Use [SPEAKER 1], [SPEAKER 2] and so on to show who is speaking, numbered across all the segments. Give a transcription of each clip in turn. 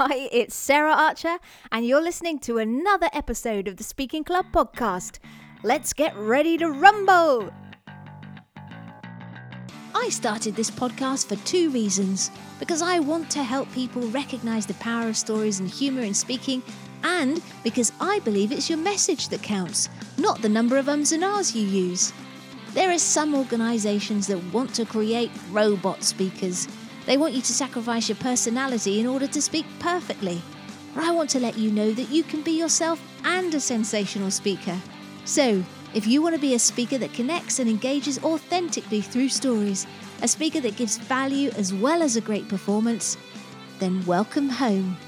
[SPEAKER 1] Hi, it's Sarah Archer, and you're listening to another episode of the Speaking Club podcast. Let's get ready to rumble! I started this podcast for two reasons because I want to help people recognize the power of stories and humor in speaking, and because I believe it's your message that counts, not the number of ums and ahs you use. There are some organizations that want to create robot speakers they want you to sacrifice your personality in order to speak perfectly. But I want to let you know that you can be yourself and a sensational speaker. So, if you want to be a speaker that connects and engages authentically through stories, a speaker that gives value as well as a great performance, then welcome home.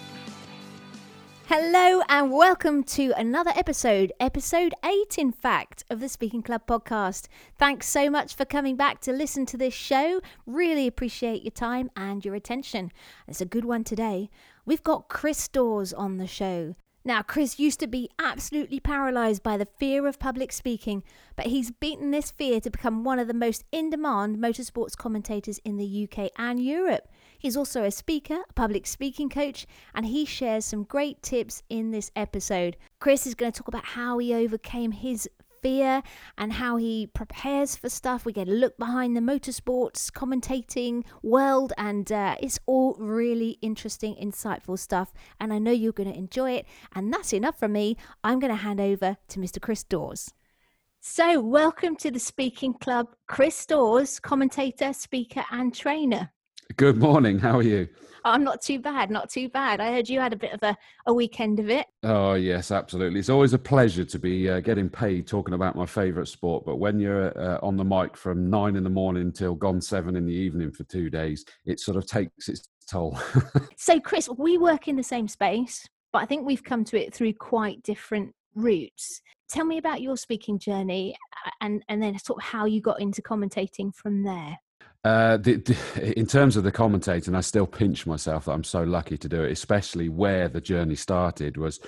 [SPEAKER 1] Hello and welcome to another episode, episode 8, in fact, of the Speaking Club podcast. Thanks so much for coming back to listen to this show. Really appreciate your time and your attention. It's a good one today. We've got Chris Dawes on the show. Now, Chris used to be absolutely paralyzed by the fear of public speaking, but he's beaten this fear to become one of the most in demand motorsports commentators in the UK and Europe. He's also a speaker, a public speaking coach, and he shares some great tips in this episode. Chris is going to talk about how he overcame his fear and how he prepares for stuff. We get a look behind the motorsports commentating world, and uh, it's all really interesting, insightful stuff. And I know you're going to enjoy it. And that's enough from me. I'm going to hand over to Mr. Chris Dawes. So, welcome to the Speaking Club, Chris Dawes, commentator, speaker, and trainer.
[SPEAKER 2] Good morning. How are you?
[SPEAKER 1] I'm not too bad, not too bad. I heard you had a bit of a, a weekend of it.
[SPEAKER 2] Oh, yes, absolutely. It's always a pleasure to be uh, getting paid talking about my favourite sport. But when you're uh, on the mic from nine in the morning till gone seven in the evening for two days, it sort of takes its toll.
[SPEAKER 1] so, Chris, we work in the same space, but I think we've come to it through quite different routes. Tell me about your speaking journey and, and then sort of how you got into commentating from there.
[SPEAKER 2] Uh, the, in terms of the commentating, I still pinch myself that I'm so lucky to do it, especially where the journey started was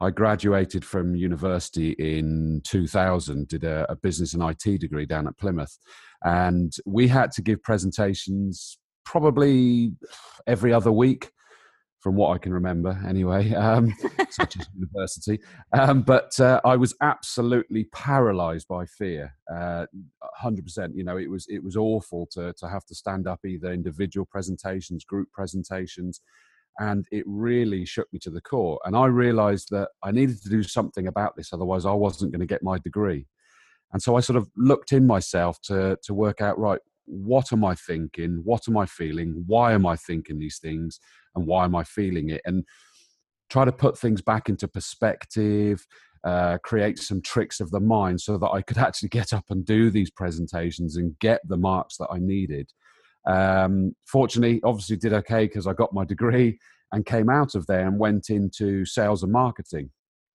[SPEAKER 2] I graduated from university in 2000, did a, a business and IT degree down at Plymouth. And we had to give presentations probably every other week from what I can remember anyway, um, such as university. Um, but uh, I was absolutely paralyzed by fear, uh, 100%. You know, it was, it was awful to, to have to stand up either individual presentations, group presentations, and it really shook me to the core. And I realized that I needed to do something about this, otherwise, I wasn't going to get my degree. And so I sort of looked in myself to, to work out right, what am I thinking? What am I feeling? Why am I thinking these things? And why am I feeling it? And try to put things back into perspective, uh, create some tricks of the mind so that I could actually get up and do these presentations and get the marks that I needed. Um, fortunately, obviously, did okay because I got my degree and came out of there and went into sales and marketing.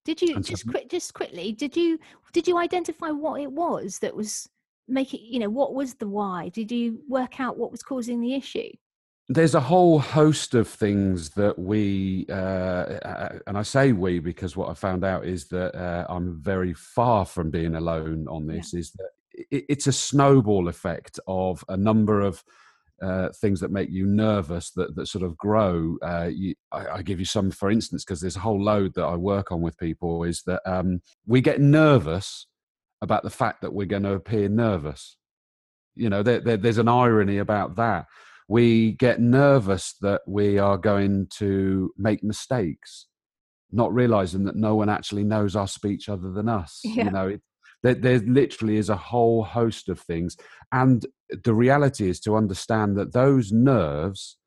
[SPEAKER 1] Did you and just so, quick, just quickly? Did you did you identify what it was that was make it you know what was the why did you work out what was causing the issue
[SPEAKER 2] there's a whole host of things that we uh, and i say we because what i found out is that uh, i'm very far from being alone on this yeah. is that it's a snowball effect of a number of uh, things that make you nervous that, that sort of grow. Uh, you, I, I, give you some, for instance, because there's a whole load that I work on with people. Is that um, we get nervous about the fact that we're going to appear nervous. You know, there, there, there's an irony about that. We get nervous that we are going to make mistakes, not realizing that no one actually knows our speech other than us. Yeah. You know, it, there, there literally is a whole host of things. And the reality is to understand that those nerves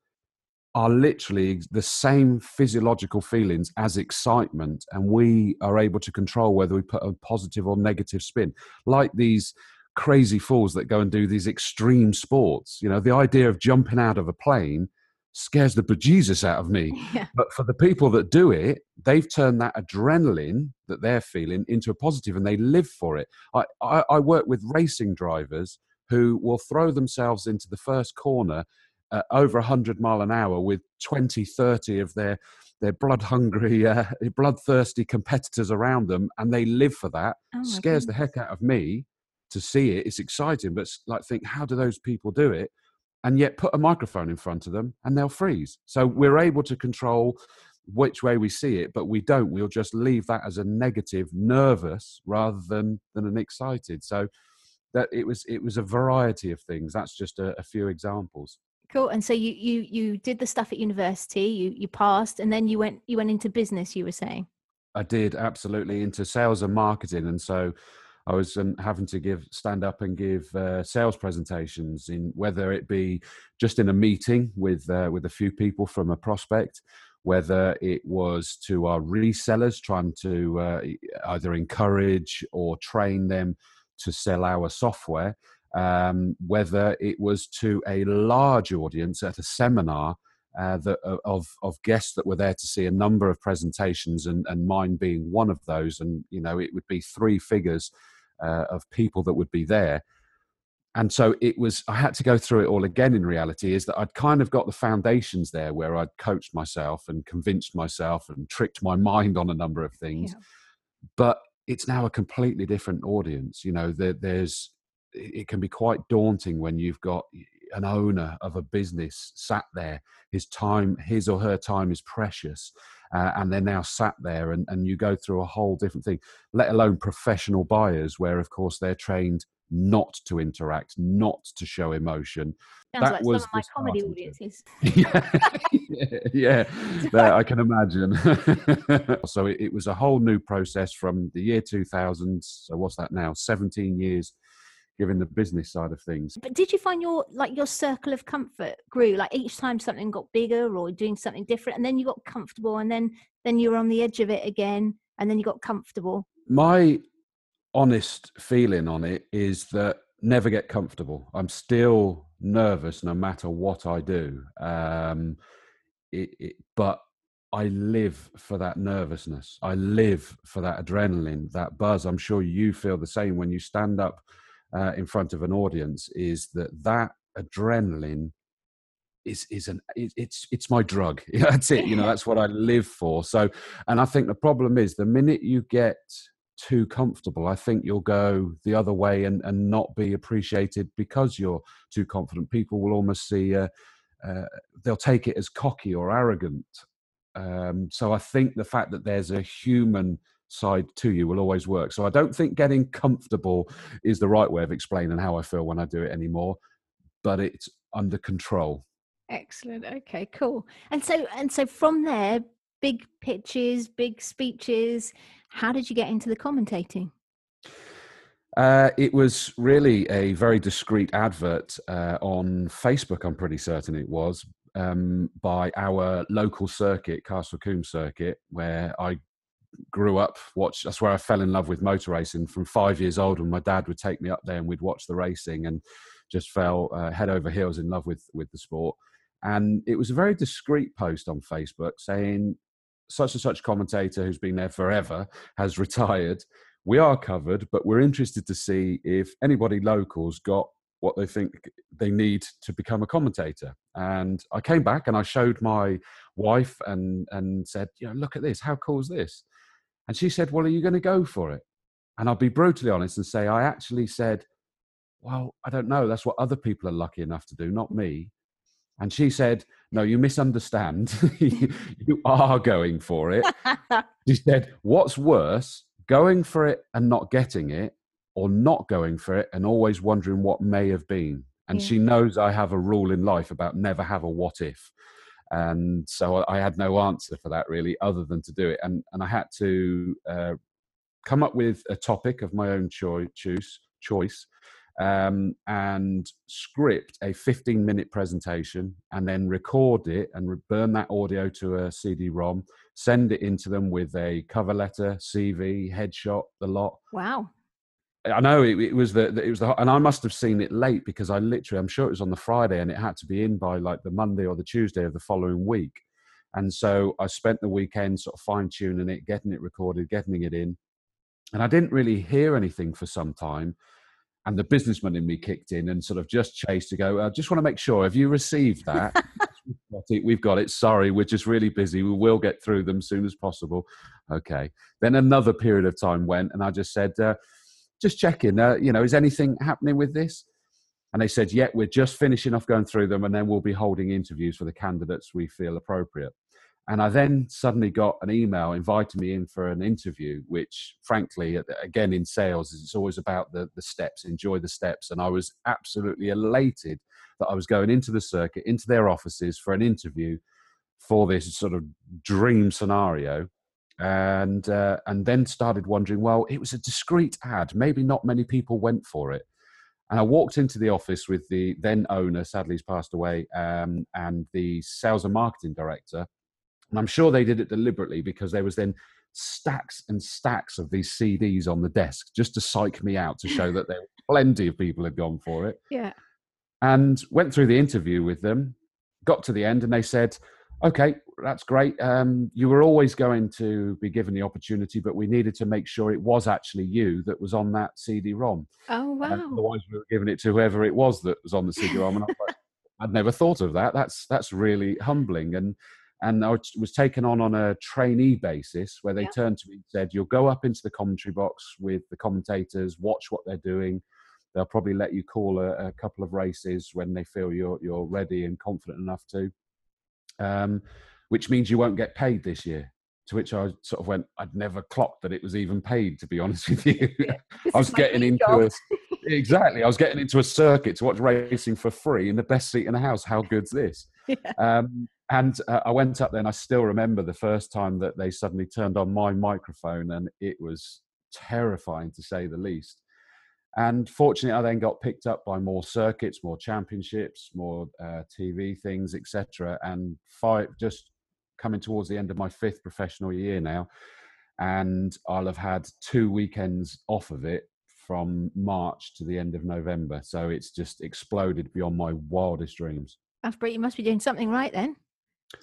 [SPEAKER 2] are literally the same physiological feelings as excitement, and we are able to control whether we put a positive or negative spin. Like these crazy fools that go and do these extreme sports. You know, the idea of jumping out of a plane scares the bejesus out of me. Yeah. But for the people that do it, they've turned that adrenaline that they're feeling into a positive and they live for it. I, I, I work with racing drivers who will throw themselves into the first corner uh, over 100 mile an hour with 20, 30 of their their blood hungry, uh, bloodthirsty competitors around them, and they live for that. Oh Scares goodness. the heck out of me to see it. It's exciting, but like think, how do those people do it? And yet, put a microphone in front of them, and they'll freeze. So we're able to control which way we see it, but we don't. We'll just leave that as a negative, nervous rather than than an excited. So that it was it was a variety of things. That's just a, a few examples.
[SPEAKER 1] Cool. And so you you you did the stuff at university. You you passed, and then you went you went into business. You were saying.
[SPEAKER 2] I did absolutely into sales and marketing, and so I was um, having to give stand up and give uh, sales presentations in whether it be just in a meeting with uh, with a few people from a prospect, whether it was to our resellers trying to uh, either encourage or train them to sell our software, um, whether it was to a large audience at a seminar uh, that, of of guests that were there to see a number of presentations, and, and mine being one of those. And you know, it would be three figures uh, of people that would be there. And so it was. I had to go through it all again. In reality, is that I'd kind of got the foundations there, where I'd coached myself and convinced myself and tricked my mind on a number of things. Yeah. But it's now a completely different audience. You know, there, there's it can be quite daunting when you've got an owner of a business sat there his time his or her time is precious uh, and they're now sat there and, and you go through a whole different thing let alone professional buyers where of course they're trained not to interact not to show emotion.
[SPEAKER 1] Sounds that like was some of my comedy audiences.
[SPEAKER 2] Yeah, yeah, i can imagine. So it, it was a whole new process from the year 2000 so what's that now 17 years given the business side of things.
[SPEAKER 1] But did you find your like your circle of comfort grew? Like each time something got bigger or doing something different, and then you got comfortable, and then then you were on the edge of it again, and then you got comfortable.
[SPEAKER 2] My honest feeling on it is that never get comfortable. I'm still nervous no matter what I do. Um, it, it, but I live for that nervousness. I live for that adrenaline, that buzz. I'm sure you feel the same when you stand up uh, in front of an audience is that that adrenaline is is an it's it's my drug. That's it you know that's what i live for. So and i think the problem is the minute you get too comfortable i think you'll go the other way and and not be appreciated because you're too confident. People will almost see uh, uh, they'll take it as cocky or arrogant. Um, so i think the fact that there's a human side to you will always work. So I don't think getting comfortable is the right way of explaining how I feel when I do it anymore, but it's under control.
[SPEAKER 1] Excellent. Okay, cool. And so and so from there, big pitches, big speeches, how did you get into the commentating?
[SPEAKER 2] Uh, it was really a very discreet advert uh, on Facebook. I'm pretty certain it was um, by our local circuit, Castle Combe Circuit, where I grew up watch that's where i fell in love with motor racing from five years old when my dad would take me up there and we'd watch the racing and just fell uh, head over heels in love with with the sport and it was a very discreet post on facebook saying such and such commentator who's been there forever has retired we are covered but we're interested to see if anybody locals got what they think they need to become a commentator. And I came back and I showed my wife and and said, you know, look at this, how cool is this? And she said, Well, are you going to go for it? And I'll be brutally honest and say, I actually said, Well, I don't know. That's what other people are lucky enough to do, not me. And she said, No, you misunderstand. you are going for it. she said, What's worse, going for it and not getting it, or not going for it and always wondering what may have been? And yeah. she knows I have a rule in life about never have a what if and so I had no answer for that really, other than to do it. And and I had to uh, come up with a topic of my own choice, choice, um, and script a 15 minute presentation, and then record it and re- burn that audio to a CD-ROM, send it into them with a cover letter, CV, headshot, the lot.
[SPEAKER 1] Wow.
[SPEAKER 2] I know it, it, was the it was the and I must have seen it late because I literally I'm sure it was on the Friday and it had to be in by like the Monday or the Tuesday of the following week, and so I spent the weekend sort of fine tuning it, getting it recorded, getting it in, and I didn't really hear anything for some time, and the businessman in me kicked in and sort of just chased to go. I just want to make sure have you received that? We've got it. Sorry, we're just really busy. We will get through them as soon as possible. Okay. Then another period of time went, and I just said. Uh, just checking, uh, you know, is anything happening with this? And they said, yeah, we're just finishing off going through them and then we'll be holding interviews for the candidates we feel appropriate. And I then suddenly got an email inviting me in for an interview, which, frankly, again in sales, it's always about the, the steps, enjoy the steps. And I was absolutely elated that I was going into the circuit, into their offices for an interview for this sort of dream scenario. And uh, and then started wondering, well, it was a discreet ad. Maybe not many people went for it. And I walked into the office with the then owner, sadly he's passed away, um, and the sales and marketing director. And I'm sure they did it deliberately because there was then stacks and stacks of these CDs on the desk just to psych me out to show that there were plenty of people had gone for it.
[SPEAKER 1] Yeah.
[SPEAKER 2] And went through the interview with them, got to the end, and they said, okay, that's great. Um, you were always going to be given the opportunity, but we needed to make sure it was actually you that was on that CD-ROM.
[SPEAKER 1] Oh wow!
[SPEAKER 2] Uh, otherwise, we were giving it to whoever it was that was on the CD-ROM. And like, I'd never thought of that. That's that's really humbling. And and I was taken on on a trainee basis where they yeah. turned to me and said, "You'll go up into the commentary box with the commentators, watch what they're doing." They'll probably let you call a, a couple of races when they feel you're you're ready and confident enough to um, which means you won't get paid this year. To which I sort of went, I'd never clocked that it was even paid, to be honest with you. Yeah, I was getting into a, exactly, I was getting into a circuit to watch racing for free in the best seat in the house. How good's this? Yeah. Um, and uh, I went up there, and I still remember the first time that they suddenly turned on my microphone, and it was terrifying to say the least. And fortunately, I then got picked up by more circuits, more championships, more uh, TV things, etc. And five, just coming towards the end of my fifth professional year now, and I'll have had two weekends off of it from March to the end of November. So it's just exploded beyond my wildest dreams.
[SPEAKER 1] That's great. You must be doing something right then.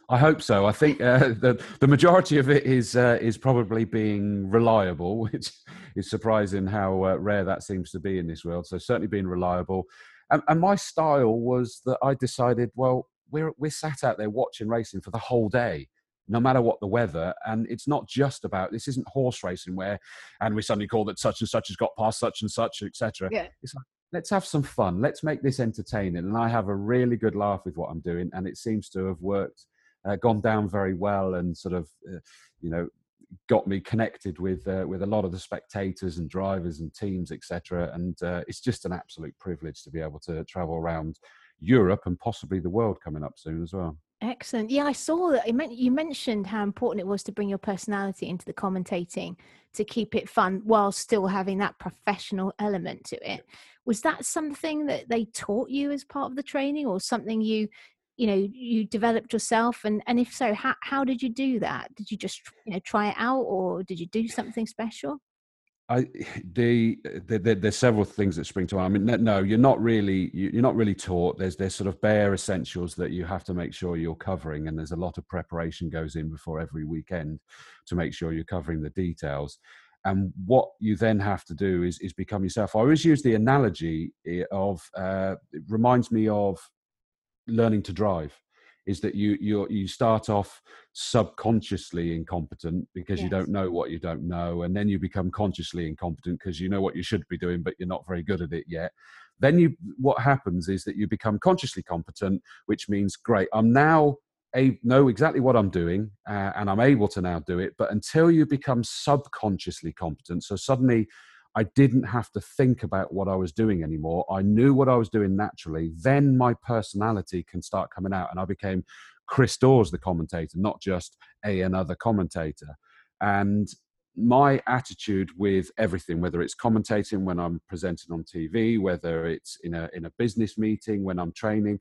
[SPEAKER 2] I hope so. I think uh, the the majority of it is uh, is probably being reliable, which is surprising how uh, rare that seems to be in this world. So certainly being reliable, and, and my style was that I decided, well, we're we're sat out there watching racing for the whole day, no matter what the weather, and it's not just about this. Isn't horse racing where, and we suddenly call that such and such has got past such and such, etc.
[SPEAKER 1] Yeah.
[SPEAKER 2] It's like let's have some fun. Let's make this entertaining, and I have a really good laugh with what I'm doing, and it seems to have worked uh, gone down very well and sort of, uh, you know, got me connected with uh, with a lot of the spectators and drivers and teams, etc. And uh, it's just an absolute privilege to be able to travel around Europe and possibly the world coming up soon as well.
[SPEAKER 1] Excellent. Yeah, I saw that. You mentioned how important it was to bring your personality into the commentating to keep it fun while still having that professional element to it. Was that something that they taught you as part of the training, or something you you know you developed yourself and and if so how, how did you do that did you just you know try it out or did you do something special
[SPEAKER 2] I the, the, the, there's several things that spring to mind. I mean, no, you're not really you're not really taught. There's there's sort of bare essentials that you have to make sure you're covering, and there's a lot of preparation goes in before every weekend to make sure you're covering the details. And what you then have to do is is become yourself. I always use the analogy eh, of uh, it reminds me of learning to drive is that you you you start off subconsciously incompetent because yes. you don't know what you don't know and then you become consciously incompetent because you know what you should be doing but you're not very good at it yet then you what happens is that you become consciously competent which means great i'm now a, know exactly what i'm doing uh, and i'm able to now do it but until you become subconsciously competent so suddenly I didn't have to think about what I was doing anymore. I knew what I was doing naturally. Then my personality can start coming out, and I became Chris Dawes, the commentator, not just a another commentator. And my attitude with everything, whether it's commentating when I'm presenting on TV, whether it's in a in a business meeting, when I'm training,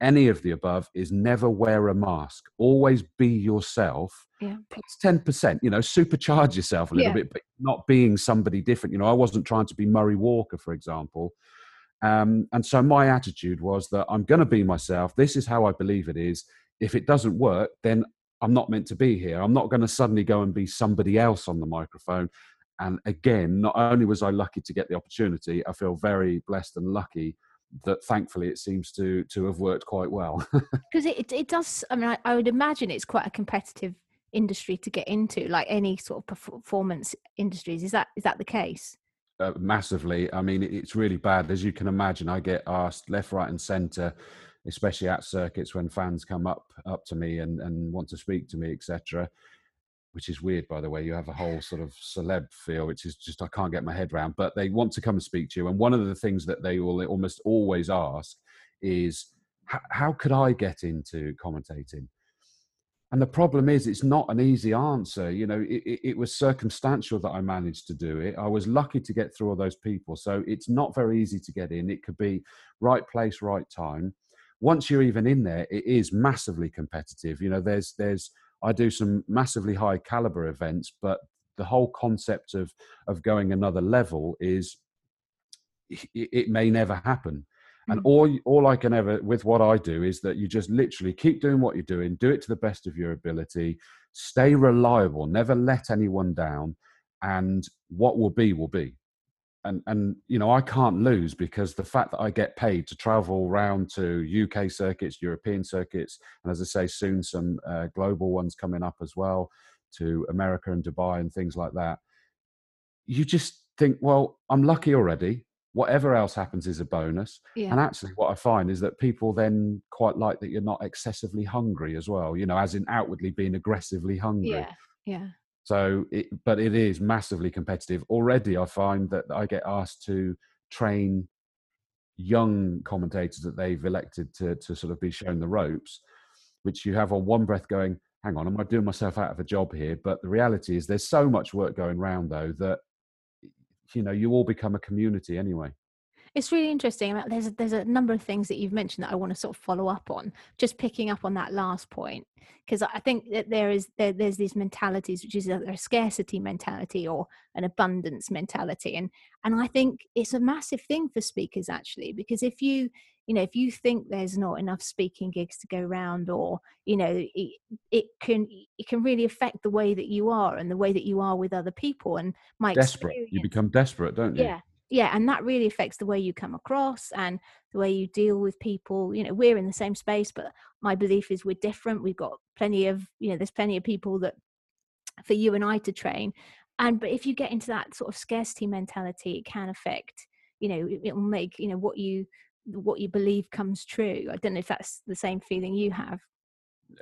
[SPEAKER 2] any of the above is never wear a mask. Always be yourself.
[SPEAKER 1] Yeah.
[SPEAKER 2] Plus 10%, you know, supercharge yourself a little yeah. bit, but not being somebody different. You know, I wasn't trying to be Murray Walker, for example. Um, and so my attitude was that I'm going to be myself. This is how I believe it is. If it doesn't work, then I'm not meant to be here. I'm not going to suddenly go and be somebody else on the microphone. And again, not only was I lucky to get the opportunity, I feel very blessed and lucky that thankfully it seems to to have worked quite well.
[SPEAKER 1] Because it, it does i mean I, I, would imagine it's quite a competitive industry to get into like any sort of performance industries. Is that is that the case?
[SPEAKER 2] Uh, massively. I mean it's really bad. As you can imagine i get asked left right and center especially at circuits when fans come up up to me and and want to speak to me, etc. Which is weird, by the way. You have a whole sort of celeb feel, which is just I can't get my head around. But they want to come and speak to you, and one of the things that they will almost always ask is, "How could I get into commentating?" and the problem is it's not an easy answer you know it, it, it, was circumstantial that i managed to do it i was lucky to get through all those people so it's not very easy to get in it could be right place right time once you're even in there it is massively competitive you know there's there's i do some massively high caliber events but the whole concept of of going another level is it, it may never happen and mm. all all I can ever with what I do is that you just literally keep doing what you're doing, do it to the best of your ability, stay reliable, never let anyone down, and what will be will be. And and you know I can't lose because the fact that I get paid to travel around to UK circuits, European circuits, and as I say, soon some uh, global ones coming up as well to America and Dubai and things like that. You just think, well, I'm lucky already whatever else happens is a bonus. Yeah. And actually, what I find is that people then quite like that you're not excessively hungry as well, you know, as in outwardly being aggressively hungry.
[SPEAKER 1] Yeah. Yeah.
[SPEAKER 2] So, it, but it is massively competitive. Already, I find that I get asked to train young commentators that they've elected to, to sort of be shown the ropes, which you have on one breath going, hang on, am I doing myself out of a job here? But the reality is there's so much work going around though that you know you all become a community anyway
[SPEAKER 1] it's really interesting. There's there's a number of things that you've mentioned that I want to sort of follow up on. Just picking up on that last point, because I think that there is there, there's these mentalities, which is a, a, scarcity mentality or an abundance mentality, and and I think it's a massive thing for speakers actually, because if you you know if you think there's not enough speaking gigs to go around or you know it, it, can it can really affect the way that you are and the way that you are with other people and my
[SPEAKER 2] desperate you become desperate don't you
[SPEAKER 1] yeah yeah and that really affects the way you come across and the way you deal with people you know we're in the same space but my belief is we're different we've got plenty of you know there's plenty of people that for you and i to train and but if you get into that sort of scarcity mentality it can affect you know it will make you know what you what you believe comes true. I don't know if that's the same feeling you have.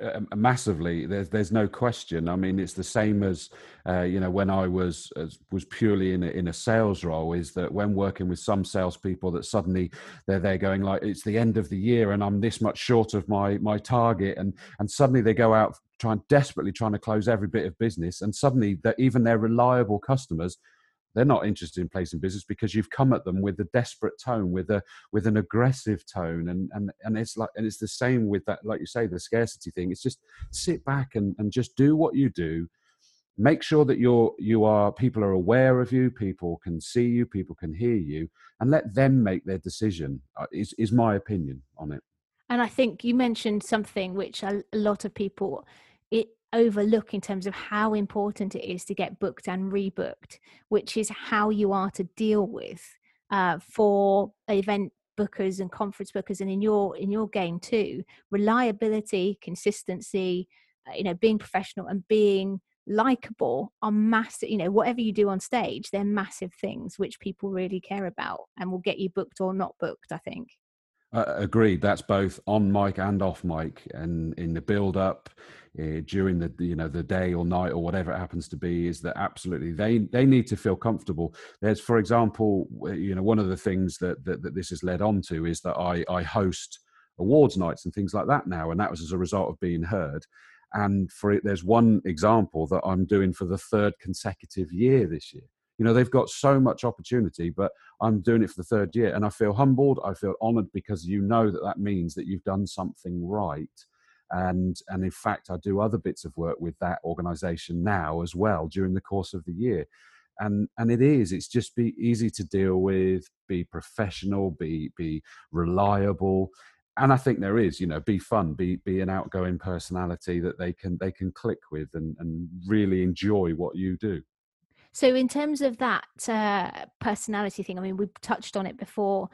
[SPEAKER 2] Uh, massively there's there's no question. I mean it's the same as uh, you know when i was as, was purely in a, in a sales role is that when working with some salespeople that suddenly they're there going like it's the end of the year and i'm this much short of my my target and and suddenly they go out trying desperately trying to close every bit of business and suddenly that even their reliable customers they're not interested in placing business because you've come at them with a desperate tone with a with an aggressive tone. And and and it's like and it's the same with that like you say the scarcity thing. It's just sit back and and just do what you do. Make sure that you're you are people are aware of you people can see you people can hear you and let them make their decision uh, is is my opinion on it.
[SPEAKER 1] And i think you mentioned something which a lot of people it overlook in terms of how important it is to get booked and rebooked, which is how you are to deal with uh, for event bookers and conference bookers, and in your in your game too, reliability, consistency, uh, you know, being professional and being likable are massive you know whatever you do on stage they're massive things which people really care about and will get you booked or not booked i think
[SPEAKER 2] uh, agreed. That's both on mic and off mic, and in the build up, uh, during the you know the day or night or whatever it happens to be, is that absolutely they they need to feel comfortable. There's, for example, you know, one of the things that that, that this has led on to is that I I host awards nights and things like that now, and that was as a result of being heard. And for it, there's one example that I'm doing for the third consecutive year this year you know they've got so much opportunity but i'm doing it for the third year and i feel humbled i feel honored because you know that that means that you've done something right and and in fact i do other bits of work with that organization now as well during the course of the year. And and it is it's just be easy to deal with be professional be be reliable and i think there is you know be fun be be an outgoing personality that they can they can click with and and really enjoy what you do
[SPEAKER 1] so, in terms of that uh, personality thing, I mean, we've touched on it before.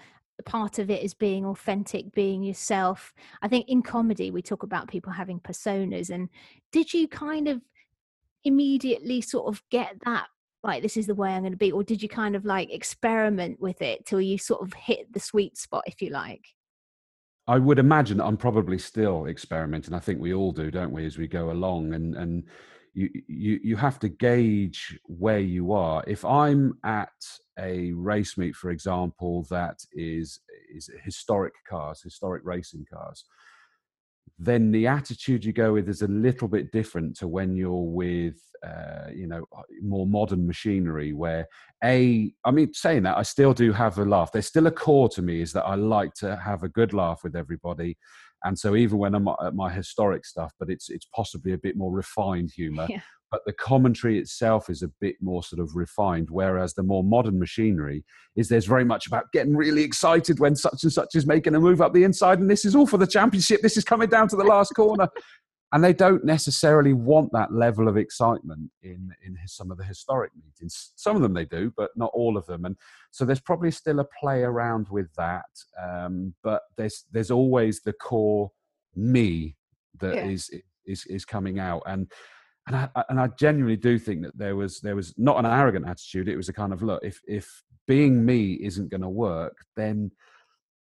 [SPEAKER 1] Part of it is being authentic, being yourself. I think in comedy, we talk about people having personas. And did you kind of immediately sort of get that like this is the way i'm going to be or did you kind of like experiment with it till you sort of hit the sweet spot if you like
[SPEAKER 2] I would imagine I'm probably still experimenting. I think we all do, don't we, as we go along, and and you you you have to gauge where you are. If I'm at a race meet, for example, that is is historic cars, historic racing cars, then the attitude you go with is a little bit different to when you're with uh, you know uh, more modern machinery where a i mean saying that i still do have a laugh there's still a core to me is that i like to have a good laugh with everybody and so even when i'm at my historic stuff but it's it's possibly a bit more refined humor yeah but the commentary itself is a bit more sort of refined. Whereas the more modern machinery is there's very much about getting really excited when such and such is making a move up the inside, and this is all for the championship. This is coming down to the last corner. And they don't necessarily want that level of excitement in in some of the historic meetings. Some of them they do, but not all of them. And so there's probably still a play around with that. Um, but there's there's always the core me that yeah. is is is coming out and and I and I genuinely do think that there was there was not an arrogant attitude. It was a kind of look if if being me isn't going to work, then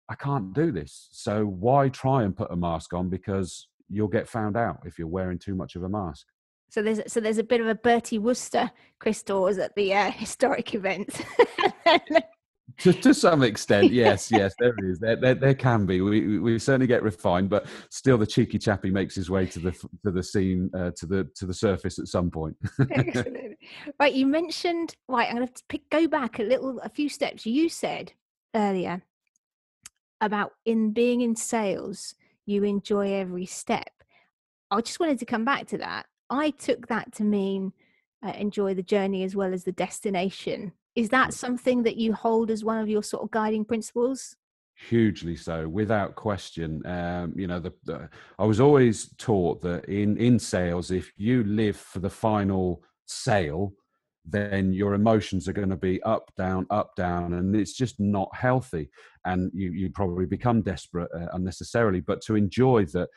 [SPEAKER 2] I can't do this. So why try and put a mask on because you'll get found out if you're wearing too much of a mask.
[SPEAKER 1] So there's so there's a bit of a Bertie Wooster Chris Dawes at the uh, historic event.
[SPEAKER 2] to, to some extent, yes, yes, there is. There, there, there, can be. We, we certainly get refined, but still, the cheeky chappie makes his way to the to the scene, uh, to the to the surface at some point.
[SPEAKER 1] Right, you mentioned. Right, I'm going to pick, go back a little, a few steps. You said earlier about in being in sales, you enjoy every step. I just wanted to come back to that. I took that to mean uh, enjoy the journey as well as the destination is that something that you hold as one of your sort of guiding principles?
[SPEAKER 2] hugely so without question um, you know the, the, i was always taught that in in sales if you live for the final sale then your emotions are going to be up down up down and it's just not healthy. And you you probably become desperate uh, unnecessarily but to enjoy that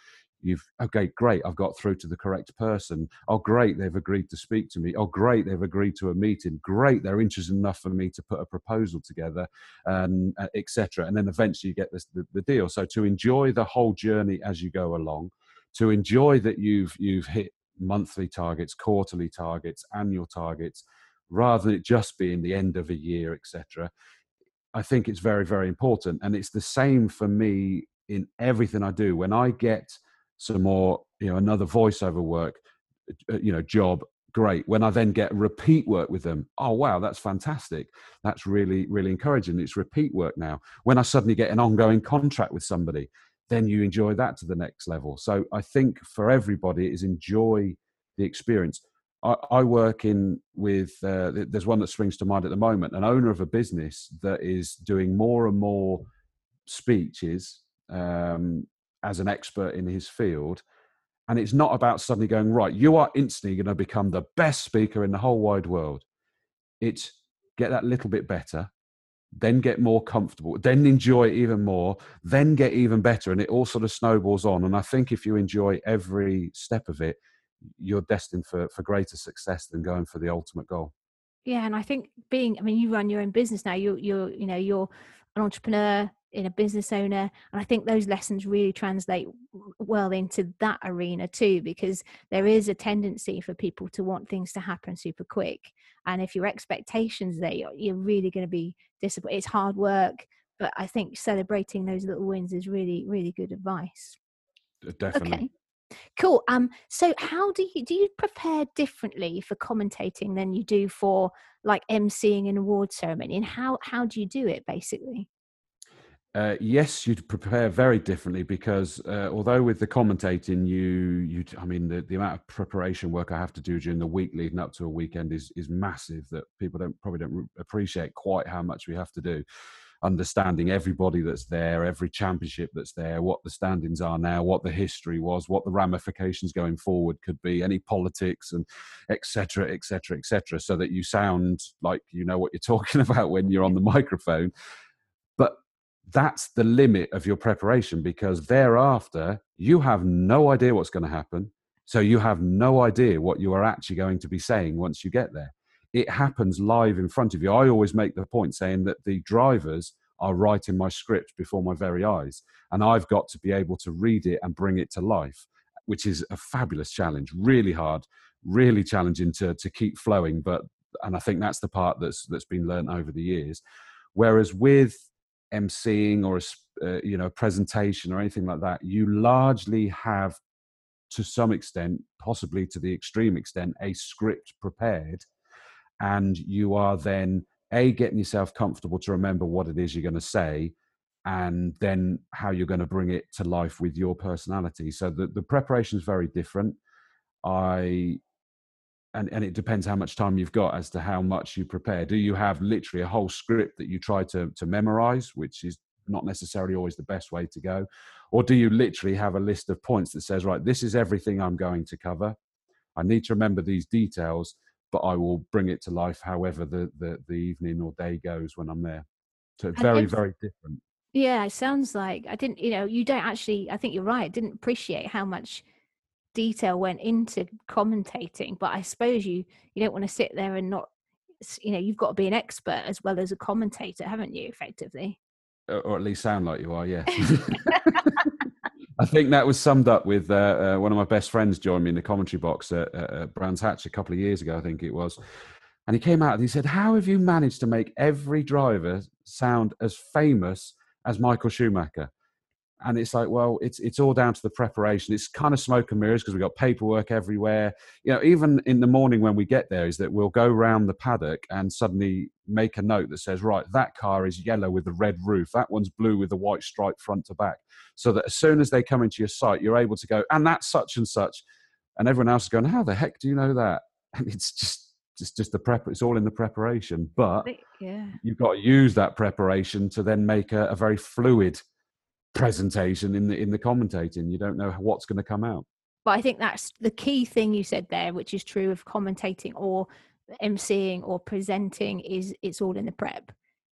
[SPEAKER 2] you've okay great i've got through to the correct person. Oh great they've agreed to speak to me. Oh great they've agreed to a meeting. Great they're interested enough for me to put a proposal together and uh, etc and then eventually you get this the, the deal. So to enjoy the whole journey as you go along to enjoy that you've you've hit monthly targets quarterly targets annual targets rather than it just being the end of a year etc i think it's very very important and it's the same for me in everything i do when i get some more, you know, another voiceover work, uh, you know, job, great. When I then get repeat work with them, oh wow, that's fantastic. That's really, really encouraging. It's repeat work now. When I suddenly get an ongoing contract with somebody, then you enjoy that to the next level. So I think for everybody is enjoy the experience. I, I work in with uh, there's one that springs to mind at the moment, an owner of a business that is doing more and more speeches um, as an expert in his field. And it's not about suddenly going, right, you are instantly going to become the best speaker in the whole wide world. It's get that little bit better, then get more comfortable, then enjoy it even more, then get even better. And it all sort of snowballs on. And I think if you enjoy every step of it, you're destined for, for greater success than going for the ultimate goal.
[SPEAKER 1] Yeah, and I think being, I mean, you run your own business now. You're, you're, you know, you're an entrepreneur in a business owner and i think those lessons really translate well into that arena too because there is a tendency for people to want things to happen super quick and if your expectations there you're, you're really going to be disappointed it's hard work but i think celebrating those little wins is really really good advice.
[SPEAKER 2] Definitely.
[SPEAKER 1] Okay. Cool um so how do you do you prepare differently for commentating than you do for like emceeing an award ceremony and how how do you do it basically
[SPEAKER 2] uh, yes, you'd prepare very differently because uh, although with the commentating, you, you, I mean, the, the amount of preparation work I have to do during the week leading up to a weekend is is massive. That people don't probably don't appreciate quite how much we have to do. Understanding everybody that's there, every championship that's there, what the standings are now, what the history was, what the ramifications going forward could be, any politics and etc. etc. etc. so that you sound like you know what you're talking about when you're on the microphone. That's the limit of your preparation because thereafter you have no idea what's going to happen. So you have no idea what you are actually going to be saying once you get there. It happens live in front of you. I always make the point saying that the drivers are writing my script before my very eyes. And I've got to be able to read it and bring it to life, which is a fabulous challenge, really hard, really challenging to, to keep flowing. But, and I think that's the part that's, that's been learned over the years. Whereas with emceeing or a, uh, you know, a presentation or anything like that, you largely have to some extent, possibly to the extreme extent, a script prepared. And you are then a getting yourself comfortable to remember what it is you're going to say and then how you're going to bring it to life with your personality so the, the preparation is very different i and, and it depends how much time you've got as to how much you prepare do you have literally a whole script that you try to to memorize which is not necessarily always the best way to go or do you literally have a list of points that says right this is everything i'm going to cover i need to remember these details but I will bring it to life however the, the, the evening or day goes when I'm there. So very, very different.
[SPEAKER 1] Yeah, it sounds like I didn't, you know, you don't actually, I think you're right, didn't appreciate how much detail went into commentating, but I suppose you, you don't want to sit there and not, you know, you've got to be an expert as well as a commentator, haven't you, effectively?
[SPEAKER 2] Or at least sound like you are, yeah. I think that was summed up with uh, uh, one of my best friends joined me in the commentary box at, at Brands Hatch a couple of years ago, I think it was. And he came out and he said, How have you managed to make every driver sound as famous as Michael Schumacher? And it's like well it's it's all down to the preparation. It's kind of smoke and mirrors because we've got paperwork everywhere. You know even in the morning when we get there is that we'll go round the paddock and suddenly make a note that says right that car is yellow with the red roof. That one's blue with the white stripe front to back. So that as soon as they come into your sight you're able to go and that's such and such. And everyone else is going how the heck do you know that? And it's just it's just the prep it's all in the preparation. But yeah. you've got to use that preparation to then make a, a very fluid presentation in the in the commentating. You don't know what's going to come out.
[SPEAKER 1] But I think that's the key thing you said there, which is true of commentating or emceeing or presenting. Is it's all in the prep.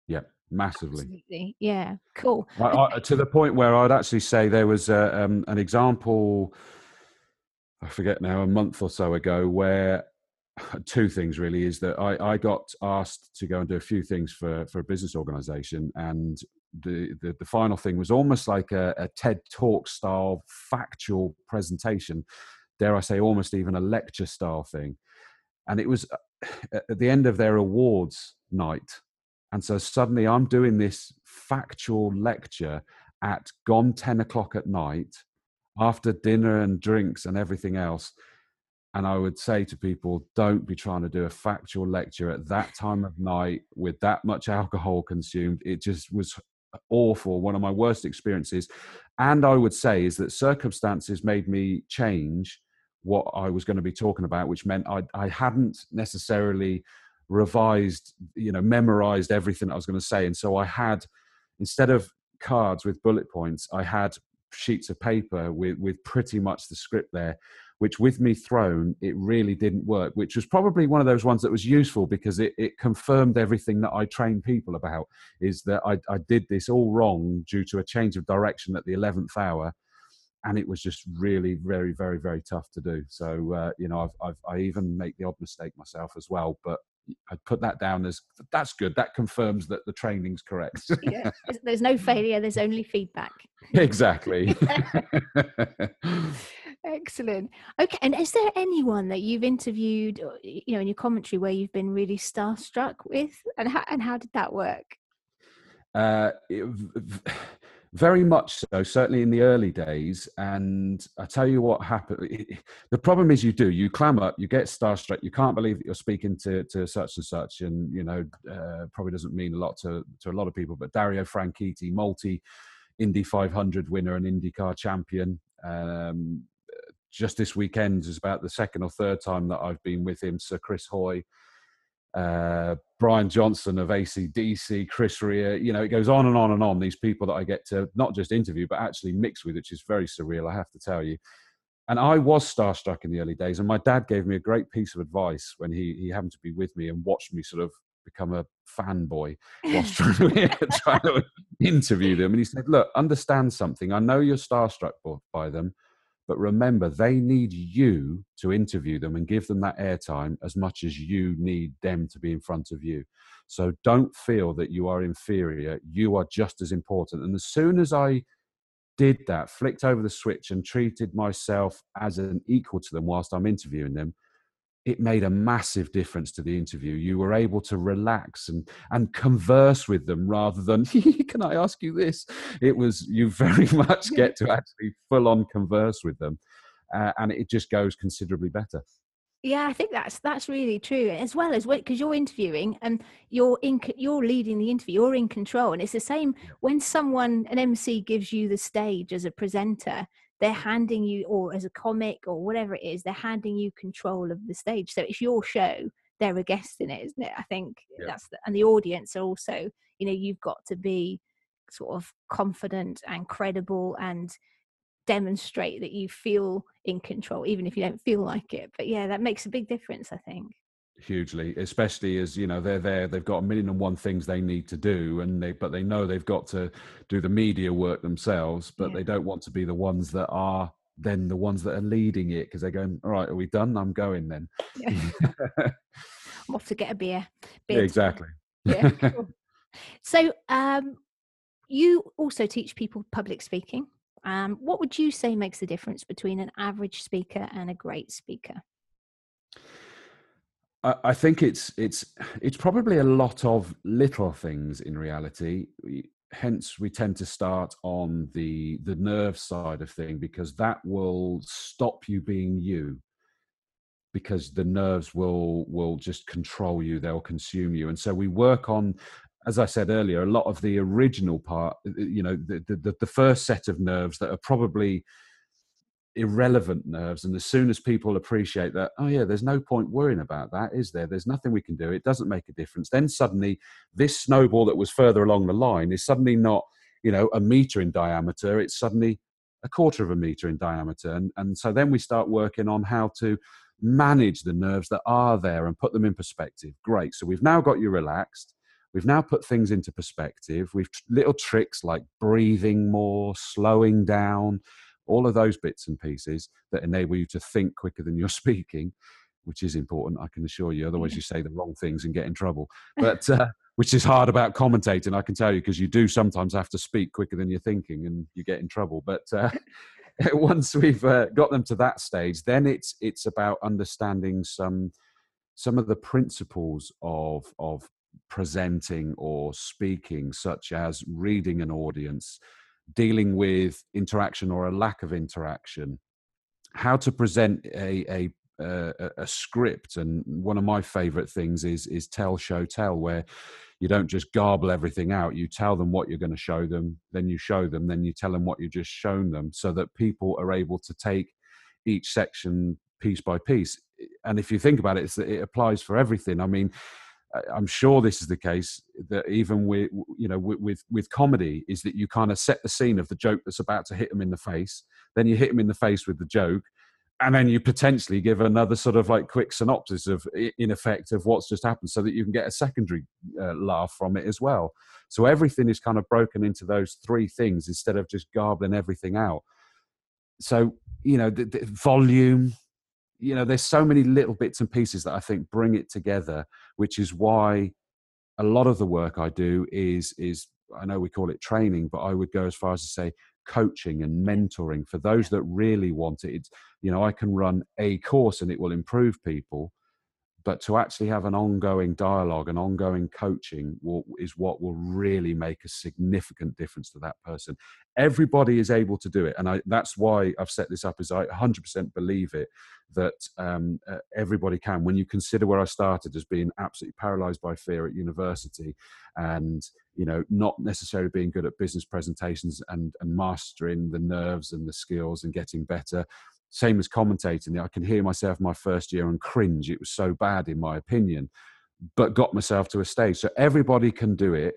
[SPEAKER 2] Yeah, massively.
[SPEAKER 1] Absolutely. Yeah, cool.
[SPEAKER 2] I, I, to the point where I'd actually say there was a, um, an example. I forget now, a month or so ago, where two things really is that I, I got asked to go and do a few things for, for a business organization and the, the, the final thing was almost like a, a TED talk style factual presentation, dare I say, almost even a lecture style thing. And it was uh, at the end of their awards night. And so suddenly I'm doing this factual lecture at gone 10 o'clock at night after dinner and drinks and everything else. And I would say to people, don't be trying to do a factual lecture at that time of night with that much alcohol consumed. It just was awful, one of my worst experiences. And I would say is that circumstances made me change what I was going to be talking about, which meant I, I hadn't necessarily revised, you know, memorized everything I was going to say. And so I had, instead of cards with bullet points, I had sheets of paper with, with pretty much the script there which with me thrown, it really didn't work, which was probably one of those ones that was useful because it, it confirmed everything that I train people about is that I, I did this all wrong due to a change of direction at the 11th hour. And it was just really very, very, very tough to do. So, uh, you know, I've, I've, I even make the odd mistake myself as well, but I put that down as that's good. That confirms that the training's correct.
[SPEAKER 1] yeah, there's no failure. There's only feedback.
[SPEAKER 2] exactly.
[SPEAKER 1] Excellent. Okay, and is there anyone that you've interviewed, you know, in your commentary where you've been really starstruck with, and how and how did that work?
[SPEAKER 2] Uh, very much so. Certainly in the early days, and I tell you what happened. The problem is, you do you clam up, you get starstruck, you can't believe that you're speaking to to such and such, and you know, uh, probably doesn't mean a lot to to a lot of people. But Dario Franchitti, multi Indy 500 winner and IndyCar champion. Um, just this weekend is about the second or third time that I've been with him. Sir Chris Hoy, uh, Brian Johnson of ACDC, Chris Rea, you know, it goes on and on and on. These people that I get to not just interview, but actually mix with, which is very surreal, I have to tell you. And I was starstruck in the early days. And my dad gave me a great piece of advice when he, he happened to be with me and watched me sort of become a fanboy whilst trying to, trying to interview them. And he said, Look, understand something. I know you're starstruck by them But remember, they need you to interview them and give them that airtime as much as you need them to be in front of you. So don't feel that you are inferior. You are just as important. And as soon as I did that, flicked over the switch and treated myself as an equal to them whilst I'm interviewing them, it made a massive difference to the interview. You were able to relax and and converse with them rather than can I ask you this? It was you very much get to actually full on converse with them, uh, and it just goes considerably better.
[SPEAKER 1] Yeah, I think that's that's really true. As well as because you're interviewing and you're in you're leading the interview, you're in control, and it's the same when someone an MC gives you the stage as a presenter. They're handing you, or as a comic, or whatever it is, they're handing you control of the stage. So it's your show. They're a guest in it, isn't it? I think yeah. that's the, and the audience are also. You know, you've got to be sort of confident and credible and demonstrate that you feel in control even if you don't feel like it but yeah that makes a big difference i think
[SPEAKER 2] hugely especially as you know they're there they've got a million and one things they need to do and they but they know they've got to do the media work themselves but yeah. they don't want to be the ones that are then the ones that are leading it because they're going all right are we done i'm going then yeah.
[SPEAKER 1] i'm off to get a beer
[SPEAKER 2] yeah, exactly
[SPEAKER 1] yeah cool. so um you also teach people public speaking um, what would you say makes the difference between an average speaker and a great speaker?
[SPEAKER 2] I think it's it's it's probably a lot of little things in reality. Hence, we tend to start on the the nerve side of thing because that will stop you being you. Because the nerves will will just control you, they'll consume you, and so we work on as I said earlier, a lot of the original part, you know, the, the, the first set of nerves that are probably irrelevant nerves. And as soon as people appreciate that, oh, yeah, there's no point worrying about that, is there? There's nothing we can do. It doesn't make a difference. Then suddenly, this snowball that was further along the line is suddenly not, you know, a meter in diameter. It's suddenly a quarter of a meter in diameter. And, and so then we start working on how to manage the nerves that are there and put them in perspective. Great. So we've now got you relaxed We've now put things into perspective. We've little tricks like breathing more, slowing down, all of those bits and pieces that enable you to think quicker than you're speaking, which is important, I can assure you. Otherwise, you say the wrong things and get in trouble. But uh, which is hard about commentating, I can tell you, because you do sometimes have to speak quicker than you're thinking, and you get in trouble. But uh, once we've uh, got them to that stage, then it's it's about understanding some some of the principles of of presenting or speaking, such as reading an audience, dealing with interaction or a lack of interaction, how to present a, a uh, a script and one of my favorite things is is tell show tell where you don't just garble everything out. You tell them what you're going to show them then you show them then you tell them what you just shown them so that people are able to take each section piece by piece. And if you think about it it applies for everything. I mean I'm sure this is the case that even with you know with, with, with comedy is that you kind of set the scene of the joke that's about to hit them in the face, then you hit them in the face with the joke, and then you potentially give another sort of like quick synopsis of in effect of what's just happened, so that you can get a secondary uh, laugh from it as well. So everything is kind of broken into those three things instead of just garbling everything out. So you know the, the volume you know there's so many little bits and pieces that i think bring it together which is why a lot of the work i do is is i know we call it training but i would go as far as to say coaching and mentoring for those that really want it. It's, you know i can run a course and it will improve people but to actually have an ongoing dialogue and ongoing coaching will, is what will really make a significant difference to that person. Everybody is able to do it and I, that's why i've set this up is i 100% believe it that um, uh, everybody can. When you consider where i started as being absolutely paralyzed by fear at university and you know not necessarily being good at business presentations and, and mastering the nerves and the skills and getting better same as commentating. I can hear myself my first year and cringe. It was so bad, in my opinion, but got myself to a stage. So everybody can do it.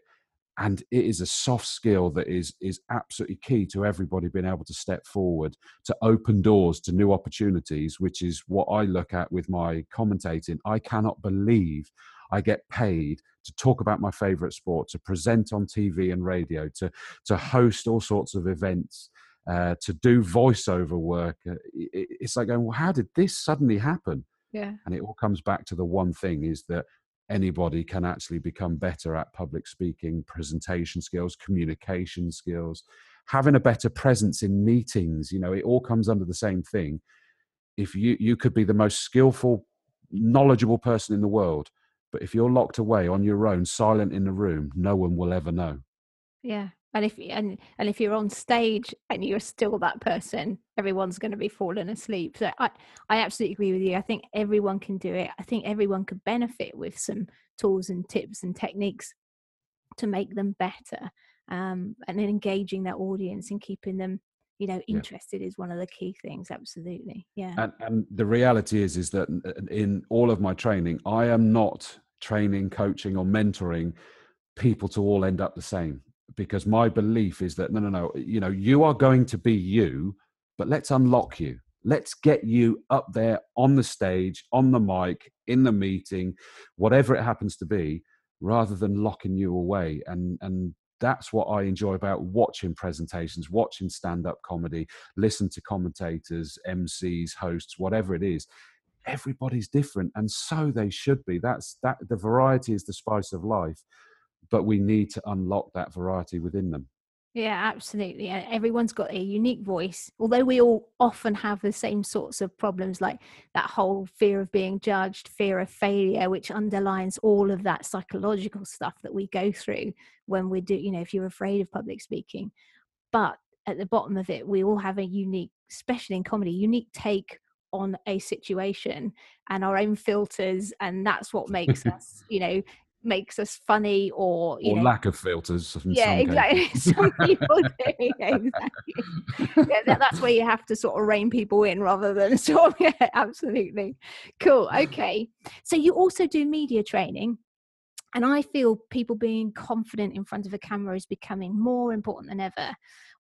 [SPEAKER 2] And it is a soft skill that is, is absolutely key to everybody being able to step forward, to open doors to new opportunities, which is what I look at with my commentating. I cannot believe I get paid to talk about my favorite sport, to present on TV and radio, to, to host all sorts of events uh, to do voiceover work. Uh, it, it's like going, well, how did this suddenly happen?
[SPEAKER 1] Yeah.
[SPEAKER 2] And it all comes back to the one thing is that anybody can actually become better at public speaking, presentation skills, communication skills, having a better presence in meetings. You know, it all comes under the same thing. If you you could be the most skillful, knowledgeable person in the world, but if you're locked away on your own, silent in the room, no one will ever know.
[SPEAKER 1] Yeah. And if and and if you're on stage and you're still that person, everyone's going to be falling asleep. So I I absolutely agree with you. I think everyone can do it. I think everyone could benefit with some tools and tips and techniques to make them better. Um, and then engaging that audience and keeping them you know interested yeah. is one of the key things absolutely yeah
[SPEAKER 2] and, and the reality is is that in all of my training i am not training coaching or mentoring people to all end up the same because my belief is that no no no you know you are going to be you but let's unlock you let's get you up there on the stage on the mic in the meeting whatever it happens to be rather than locking you away and and that's what I enjoy about watching presentations, watching stand up comedy, listen to commentators, MCs, hosts, whatever it is. Everybody's different, and so they should be. That's that the variety is the spice of life, but we need to unlock that variety within them.
[SPEAKER 1] Yeah, absolutely. Everyone's got a unique voice. Although we all often have the same sorts of problems, like that whole fear of being judged, fear of failure, which underlines all of that psychological stuff that we go through when we do, you know, if you're afraid of public speaking. But at the bottom of it, we all have a unique, especially in comedy, unique take on a situation and our own filters and that's what makes us you know makes us funny or
[SPEAKER 2] or
[SPEAKER 1] know,
[SPEAKER 2] lack of filters
[SPEAKER 1] yeah exactly. some people do yeah, exactly. Yeah, that, that's where you have to sort of rein people in rather than sort of yeah absolutely. Cool okay. So you also do media training and i feel people being confident in front of a camera is becoming more important than ever.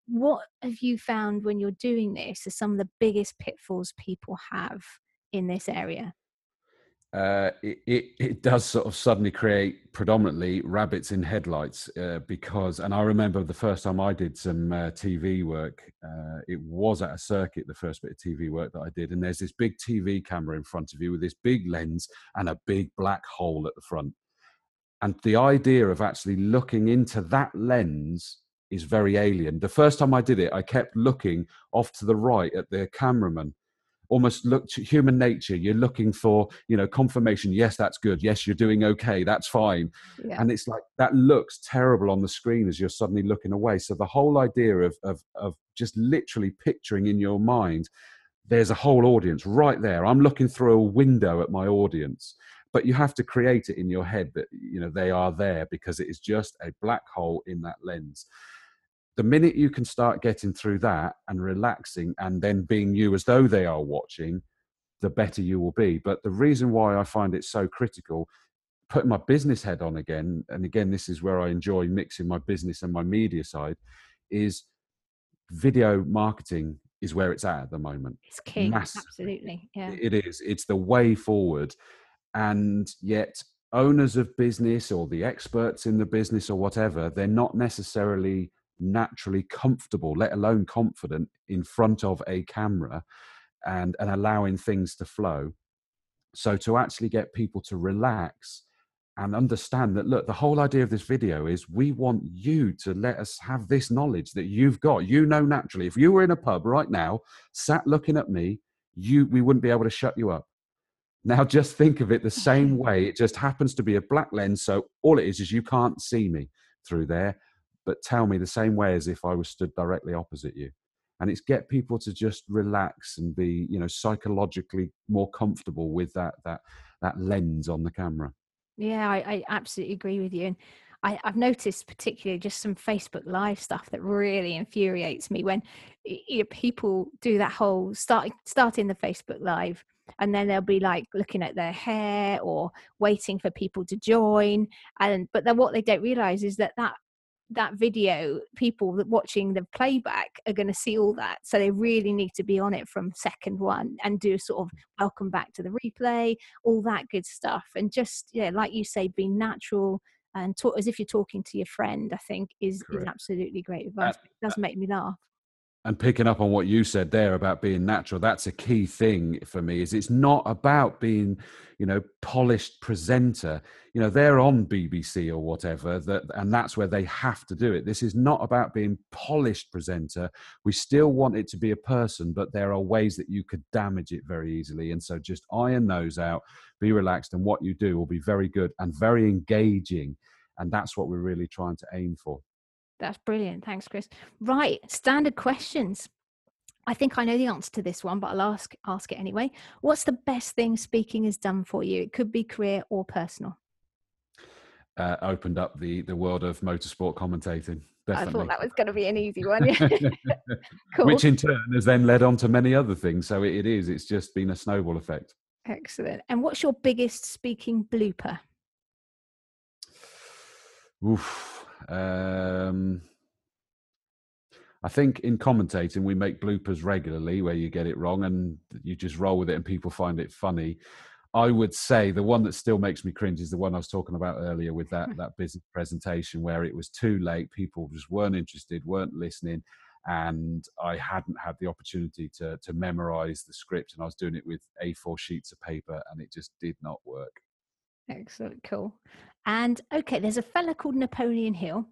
[SPEAKER 1] What have you found when you're doing this are some of the biggest pitfalls people have in this area
[SPEAKER 2] uh, it, it, it, does sort of suddenly create predominantly rabbits in headlights uh, because, and I remember the first time I did some uh, TV work, uh, it was at a circuit, the first bit of TV work that I did. And there's this big TV camera in front of you with this big lens and a big black hole at the front. And the idea of actually looking into that lens is very alien. The first time I did it, I kept looking off to the right at the cameraman almost look to human nature. You're looking for you know confirmation. Yes that's good. Yes you're doing okay. That's fine. Yeah. and it's like that looks terrible on the screen as you're suddenly looking away. So the whole idea of of of just literally picturing in your mind there's a whole audience right there. I'm looking through a window at my audience but you have to create it in your head that you know they are there because it is just a black hole in that lens the minute you can start getting through that and relaxing and then being you as though they are watching, the better you will be. But the reason why I find it so critical, putting my business head on again, and again, this is where I enjoy mixing my business and my media side, is video marketing is where it's at at the moment.
[SPEAKER 1] It's key. Absolutely. Yeah.
[SPEAKER 2] It is. It's the way forward. And yet, owners of business or the experts in the business or whatever, they're not necessarily naturally comfortable, let alone confident, in front of a camera and, and allowing things to flow. So, to actually get people to relax and understand that, look, the whole idea of this video is we want you to let us have this knowledge that you've got. You know, naturally, if you were in a pub right now, sat looking at me, you we wouldn't be able to shut you up. Now, just think of it the same way. It just happens to be a black lens. So, all it is is you can't see me through there but tell me the same way as if I was stood directly opposite you. And it's get people to just relax and be, you know, psychologically more comfortable with that that that lens on the camera.
[SPEAKER 1] Yeah, I, I absolutely agree with you. And I, have noticed particularly just some Facebook Live stuff that really infuriates me when you know, people do that whole start starting the Facebook Live and then they'll be like looking at their hair or waiting for people to join and but then what they don't realize is that that that video, people that watching the playback are going to see all that. So they really need to be on it from second one and do sort of welcome back to the replay, all that good stuff. And just, yeah, like you say, be natural and talk as if you're talking to your friend, I think is, is absolutely great advice. it does make me laugh.
[SPEAKER 2] And picking up on what you said there about being natural that's a key thing for me is it's not about being you know polished presenter. You know they're on bbc or whatever that and that's where they have to do it. This is not about being polished presenter. We still want it to be a person but there are ways that you could damage it very easily. And so just iron those out be relaxed and what you do will be very good and very engaging. And that's what we're really trying to aim for
[SPEAKER 1] that's brilliant. Thanks, Chris. Right, standard questions. I think I know the answer to this one, but I'll ask ask it anyway. What's the best thing speaking has done for you? It could be career or personal.
[SPEAKER 2] Uh, opened up the the world of motorsport commentating. Definitely. I
[SPEAKER 1] thought that was going to be an easy one.
[SPEAKER 2] cool. Which in turn has then led on to many other things. So it, it is. It's just been a snowball effect.
[SPEAKER 1] Excellent. And what's your biggest speaking blooper?
[SPEAKER 2] Oof. Um, I think in commentating we make bloopers regularly where you get it wrong and you just roll with it and people find it funny. I would say the one that still makes me cringe is the one I was talking about earlier with that that business presentation where it was too late, people just weren't interested, weren't listening, and I hadn't had the opportunity to to memorize the script, and I was doing it with A4 sheets of paper, and it just did not work.
[SPEAKER 1] Excellent, cool. And okay, there's a fella called Napoleon Hill.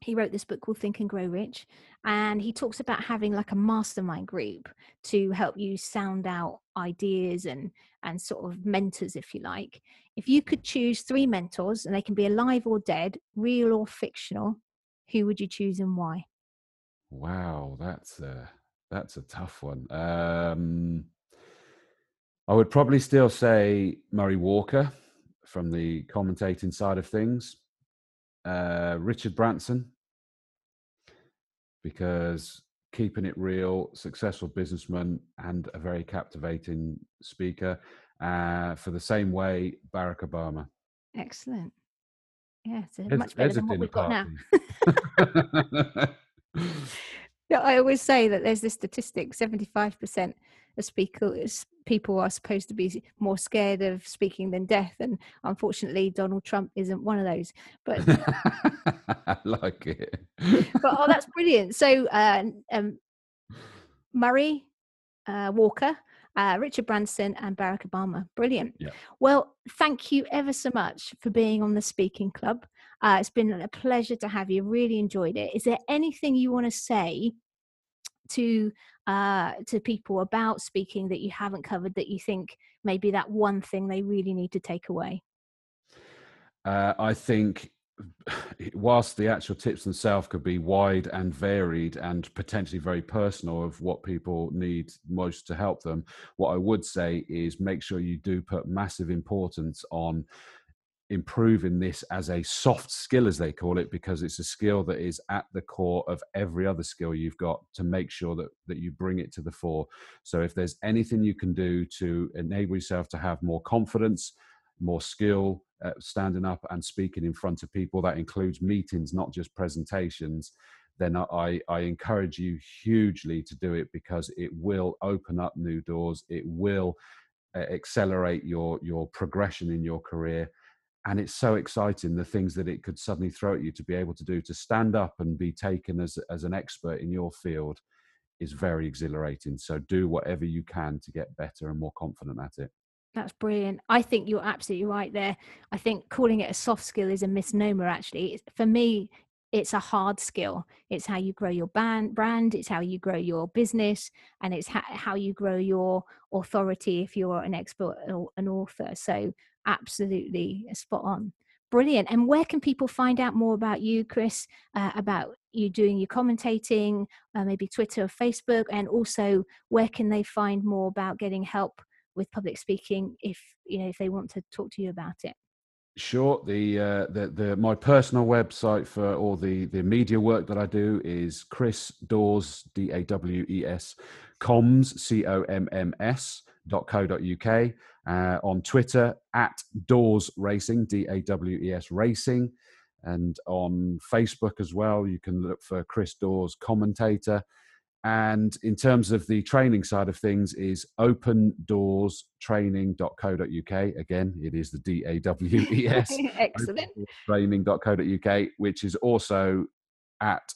[SPEAKER 1] He wrote this book called Think and Grow Rich, and he talks about having like a mastermind group to help you sound out ideas and and sort of mentors, if you like. If you could choose three mentors, and they can be alive or dead, real or fictional, who would you choose and why?
[SPEAKER 2] Wow, that's a that's a tough one. Um, I would probably still say Murray Walker from the commentating side of things. Uh, Richard Branson, because keeping it real, successful businessman, and a very captivating speaker. Uh, for the same way, Barack Obama.
[SPEAKER 1] Excellent. Yeah, it's much better than what we've got now. yeah, I always say that there's this statistic: seventy-five percent of speakers people are supposed to be more scared of speaking than death and unfortunately donald trump isn't one of those but
[SPEAKER 2] i like it
[SPEAKER 1] but oh that's brilliant so uh, um, murray uh, walker uh, Richard Branson and Barack Obama. Brilliant.
[SPEAKER 2] Yeah.
[SPEAKER 1] Well, thank you ever so much for being on the Speaking Club. Uh, it's been a pleasure to have you. Really enjoyed it. Is there anything you want to say to uh, to people about speaking that you haven't covered that you think maybe that one thing they really need to take away?
[SPEAKER 2] Uh, I think whilst the actual tips themselves could be wide and varied and potentially very personal of what people need most to help them, what I would say is make sure you do put massive importance on improving this as a soft skill, as they call it, because it's a skill that is at the core of every other skill you've got to make sure that, that you bring it to the fore. So, if there's anything you can do to enable yourself to have more confidence, more skill, uh, standing up and speaking in front of people, that includes meetings, not just presentations. Then I, I encourage you hugely to do it because it will open up new doors. It will uh, accelerate your your progression in your career and it's so exciting the things that it could suddenly throw at you to be able to do to stand up and be taken as as an expert in your field is very exhilarating. So do whatever you can to get better and more confident at it.
[SPEAKER 1] That's brilliant. I think you're absolutely right there. I think calling it a soft skill is a misnomer actually. For me it's a hard skill. It's how you grow your band, brand it's how you grow your business and it's ha- how you grow your authority if you're an expert or an author. So absolutely spot on. Brilliant and where can people find out more about you chris? Uh, about you doing your commentating uh, maybe twitter or facebook and also where can they find more about getting help with public speaking if you know if they want to talk to you about it?
[SPEAKER 2] Sure. The, uh, the the my personal website for all the the media work that I do is Chris Dawes D A W E S comms C O M M S dot co dot uk uh, on Twitter at Dawes Racing D A W E S Racing and on Facebook as well. You can look for Chris Dawes commentator. And in terms of the training side of things is opendawestraining.co.uk again it is the d-a-w-e-s
[SPEAKER 1] excellent.
[SPEAKER 2] training.co.uk which is also at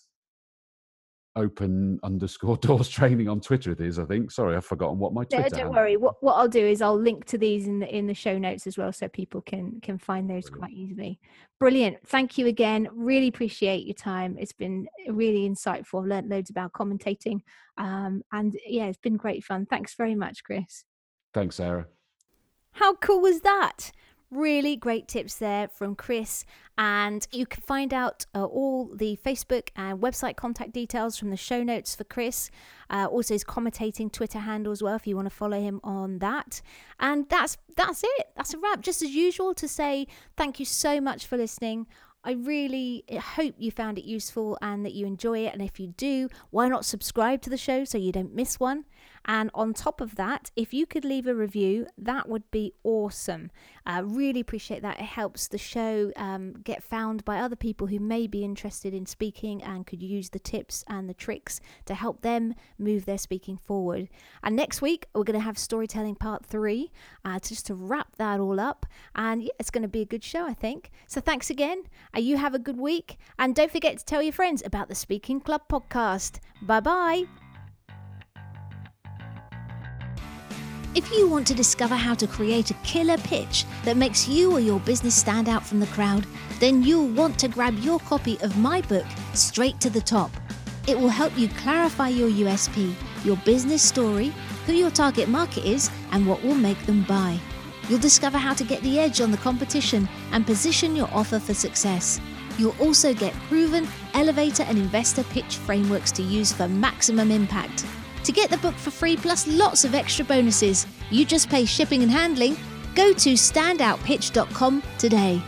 [SPEAKER 2] open underscore doors training on Twitter. It is, I think. Sorry, I've forgotten what my Twitter.
[SPEAKER 1] Yeah, don't worry. What what I'll do is I'll link to these in the in the show notes as well, so people can can find those Brilliant. quite easily. Brilliant. Thank you again. Really appreciate your time. It's been really insightful. I've learned loads about commentating, um, and yeah, it's been great fun. Thanks very much, Chris.
[SPEAKER 2] Thanks, Sarah.
[SPEAKER 1] How cool was that? Really great tips there from Chris. And you can find out uh, all the Facebook and website contact details from the show notes for Chris. Uh, also, his commentating Twitter handle as well, if you want to follow him on that. And that's that's it. That's a wrap. Just as usual, to say thank you so much for listening. I really hope you found it useful and that you enjoy it. And if you do, why not subscribe to the show so you don't miss one? And on top of that, if you could leave a review, that would be awesome. Uh, really appreciate that. It helps the show um, get found by other people who may be interested in speaking and could use the tips and the tricks to help them move their speaking forward. And next week, we're going to have storytelling part three, uh, just to wrap that all up. And yeah, it's going to be a good show, I think. So thanks again. Uh, you have a good week. And don't forget to tell your friends about the Speaking Club podcast. Bye bye. If you want to discover how to create a killer pitch that makes you or your business stand out from the crowd, then you'll want to grab your copy of my book, Straight to the Top. It will help you clarify your USP, your business story, who your target market is, and what will make them buy. You'll discover how to get the edge on the competition and position your offer for success. You'll also get proven elevator and investor pitch frameworks to use for maximum impact. To get the book for free plus lots of extra bonuses, you just pay shipping and handling. Go to standoutpitch.com today.